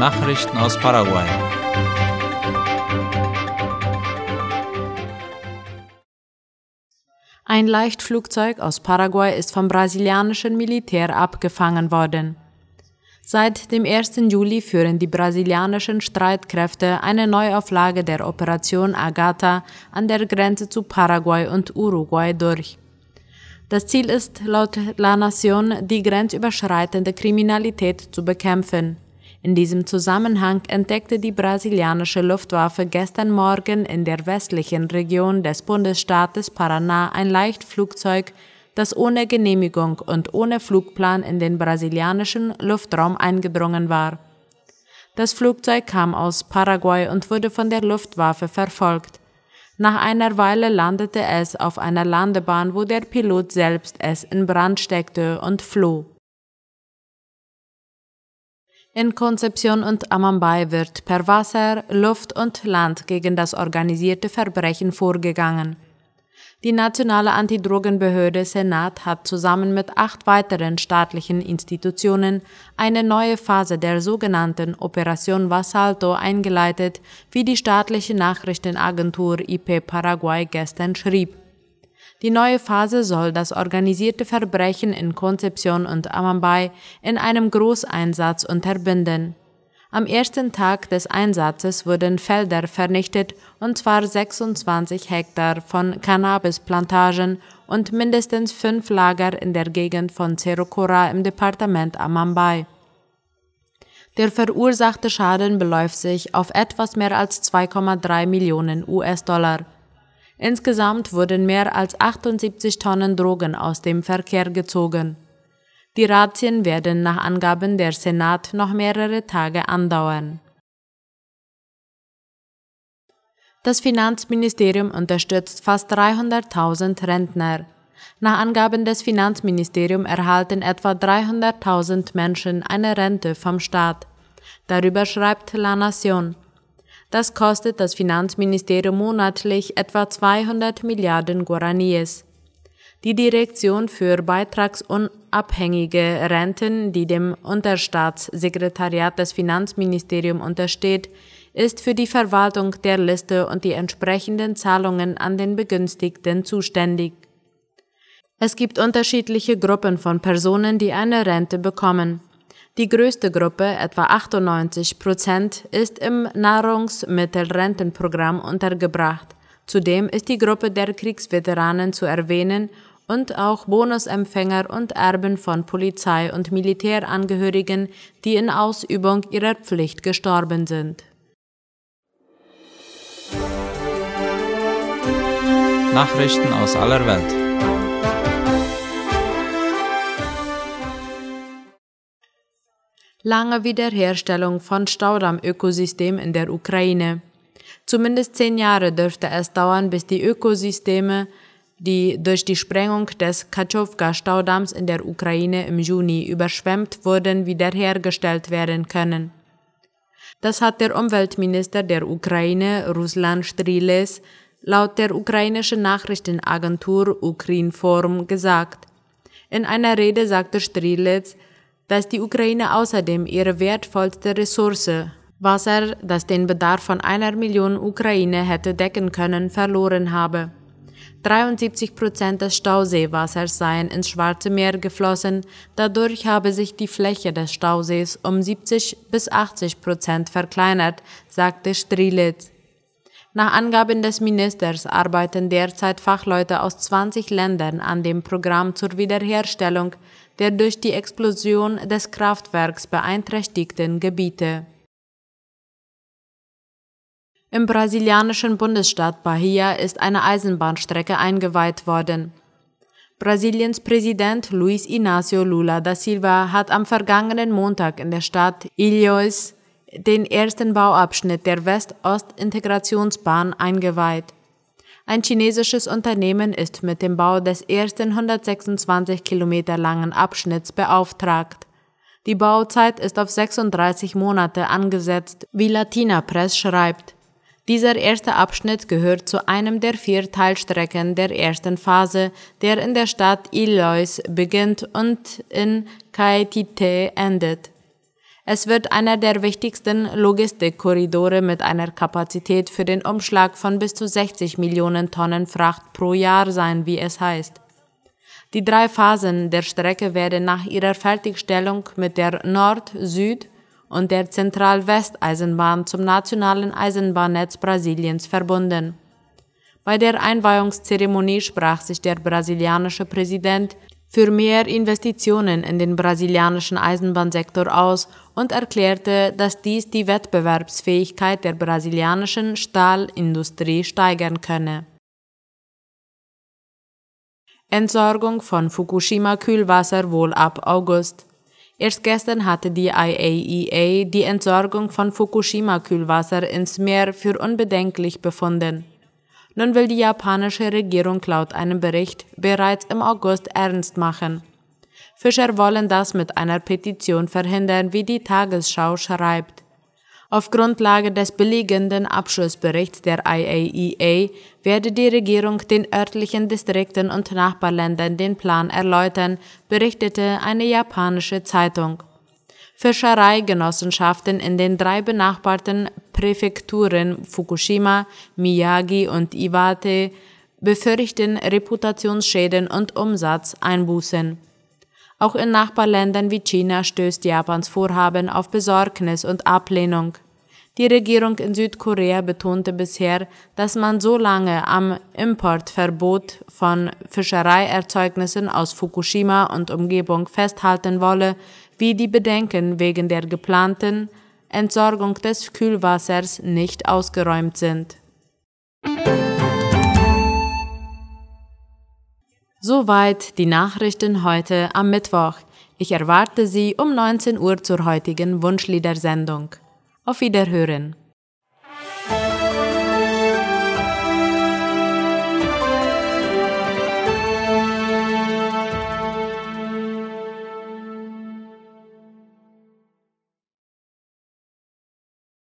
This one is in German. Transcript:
Nachrichten aus Paraguay. Ein Leichtflugzeug aus Paraguay ist vom brasilianischen Militär abgefangen worden. Seit dem 1. Juli führen die brasilianischen Streitkräfte eine Neuauflage der Operation Agatha an der Grenze zu Paraguay und Uruguay durch. Das Ziel ist laut La Nation, die grenzüberschreitende Kriminalität zu bekämpfen. In diesem Zusammenhang entdeckte die brasilianische Luftwaffe gestern Morgen in der westlichen Region des Bundesstaates Paraná ein Leichtflugzeug, das ohne Genehmigung und ohne Flugplan in den brasilianischen Luftraum eingedrungen war. Das Flugzeug kam aus Paraguay und wurde von der Luftwaffe verfolgt. Nach einer Weile landete es auf einer Landebahn, wo der Pilot selbst es in Brand steckte und floh. In Konzeption und Amambay wird per Wasser, Luft und Land gegen das organisierte Verbrechen vorgegangen. Die nationale Antidrogenbehörde Senat hat zusammen mit acht weiteren staatlichen Institutionen eine neue Phase der sogenannten Operation Vasalto eingeleitet, wie die staatliche Nachrichtenagentur IP Paraguay gestern schrieb. Die neue Phase soll das organisierte Verbrechen in Konzeption und Amambay in einem Großeinsatz unterbinden. Am ersten Tag des Einsatzes wurden Felder vernichtet, und zwar 26 Hektar von Cannabisplantagen und mindestens fünf Lager in der Gegend von Cerro im Departement Amambay. Der verursachte Schaden beläuft sich auf etwas mehr als 2,3 Millionen US-Dollar. Insgesamt wurden mehr als 78 Tonnen Drogen aus dem Verkehr gezogen. Die Razzien werden nach Angaben der Senat noch mehrere Tage andauern. Das Finanzministerium unterstützt fast 300.000 Rentner. Nach Angaben des Finanzministeriums erhalten etwa 300.000 Menschen eine Rente vom Staat. Darüber schreibt La Nation. Das kostet das Finanzministerium monatlich etwa 200 Milliarden Guaraníes. Die Direktion für beitragsunabhängige Renten, die dem Unterstaatssekretariat des Finanzministeriums untersteht, ist für die Verwaltung der Liste und die entsprechenden Zahlungen an den Begünstigten zuständig. Es gibt unterschiedliche Gruppen von Personen, die eine Rente bekommen. Die größte Gruppe, etwa 98 Prozent, ist im Nahrungsmittelrentenprogramm untergebracht. Zudem ist die Gruppe der Kriegsveteranen zu erwähnen und auch Bonusempfänger und Erben von Polizei- und Militärangehörigen, die in Ausübung ihrer Pflicht gestorben sind. Nachrichten aus aller Welt. Lange Wiederherstellung von Staudammökosystem in der Ukraine. Zumindest zehn Jahre dürfte es dauern, bis die Ökosysteme die durch die Sprengung des Kachowka-Staudamms in der Ukraine im Juni überschwemmt wurden, wiederhergestellt werden können. Das hat der Umweltminister der Ukraine, Ruslan Striles, laut der ukrainischen Nachrichtenagentur Ukrinform gesagt. In einer Rede sagte Strilets, dass die Ukraine außerdem ihre wertvollste Ressource, Wasser, das den Bedarf von einer Million Ukraine hätte decken können, verloren habe. 73 Prozent des Stauseewassers seien ins Schwarze Meer geflossen, dadurch habe sich die Fläche des Stausees um 70 bis 80 Prozent verkleinert, sagte Strilitz. Nach Angaben des Ministers arbeiten derzeit Fachleute aus 20 Ländern an dem Programm zur Wiederherstellung der durch die Explosion des Kraftwerks beeinträchtigten Gebiete. Im brasilianischen Bundesstaat Bahia ist eine Eisenbahnstrecke eingeweiht worden. Brasiliens Präsident Luiz Inácio Lula da Silva hat am vergangenen Montag in der Stadt Ilhéus den ersten Bauabschnitt der West-Ost-Integrationsbahn eingeweiht. Ein chinesisches Unternehmen ist mit dem Bau des ersten 126 Kilometer langen Abschnitts beauftragt. Die Bauzeit ist auf 36 Monate angesetzt, wie Latina Press schreibt. Dieser erste Abschnitt gehört zu einem der vier Teilstrecken der ersten Phase, der in der Stadt Illois beginnt und in Caetité endet. Es wird einer der wichtigsten Logistikkorridore mit einer Kapazität für den Umschlag von bis zu 60 Millionen Tonnen Fracht pro Jahr sein, wie es heißt. Die drei Phasen der Strecke werden nach ihrer Fertigstellung mit der Nord-, Süd- und der Zentral-West-Eisenbahn zum nationalen Eisenbahnnetz Brasiliens verbunden. Bei der Einweihungszeremonie sprach sich der brasilianische Präsident für mehr Investitionen in den brasilianischen Eisenbahnsektor aus und erklärte, dass dies die Wettbewerbsfähigkeit der brasilianischen Stahlindustrie steigern könne. Entsorgung von Fukushima-Kühlwasser wohl ab August. Erst gestern hatte die IAEA e die Entsorgung von Fukushima-Kühlwasser ins Meer für unbedenklich befunden. Nun will die japanische Regierung laut einem Bericht bereits im August ernst machen. Fischer wollen das mit einer Petition verhindern, wie die Tagesschau schreibt. Auf Grundlage des billigenden Abschlussberichts der IAEA e werde die Regierung den örtlichen Distrikten und Nachbarländern den Plan erläutern, berichtete eine japanische Zeitung. Fischereigenossenschaften in den drei benachbarten Präfekturen Fukushima, Miyagi und Iwate befürchten Reputationsschäden und Umsatzeinbußen. Auch in Nachbarländern wie China stößt Japans Vorhaben auf Besorgnis und Ablehnung. Die Regierung in Südkorea betonte bisher, dass man so lange am Importverbot von Fischereierzeugnissen aus Fukushima und Umgebung festhalten wolle, wie die Bedenken wegen der geplanten Entsorgung des Kühlwassers nicht ausgeräumt sind. Soweit die Nachrichten heute am Mittwoch. Ich erwarte Sie um 19 Uhr zur heutigen Wunschliedersendung. Auf Wiederhören.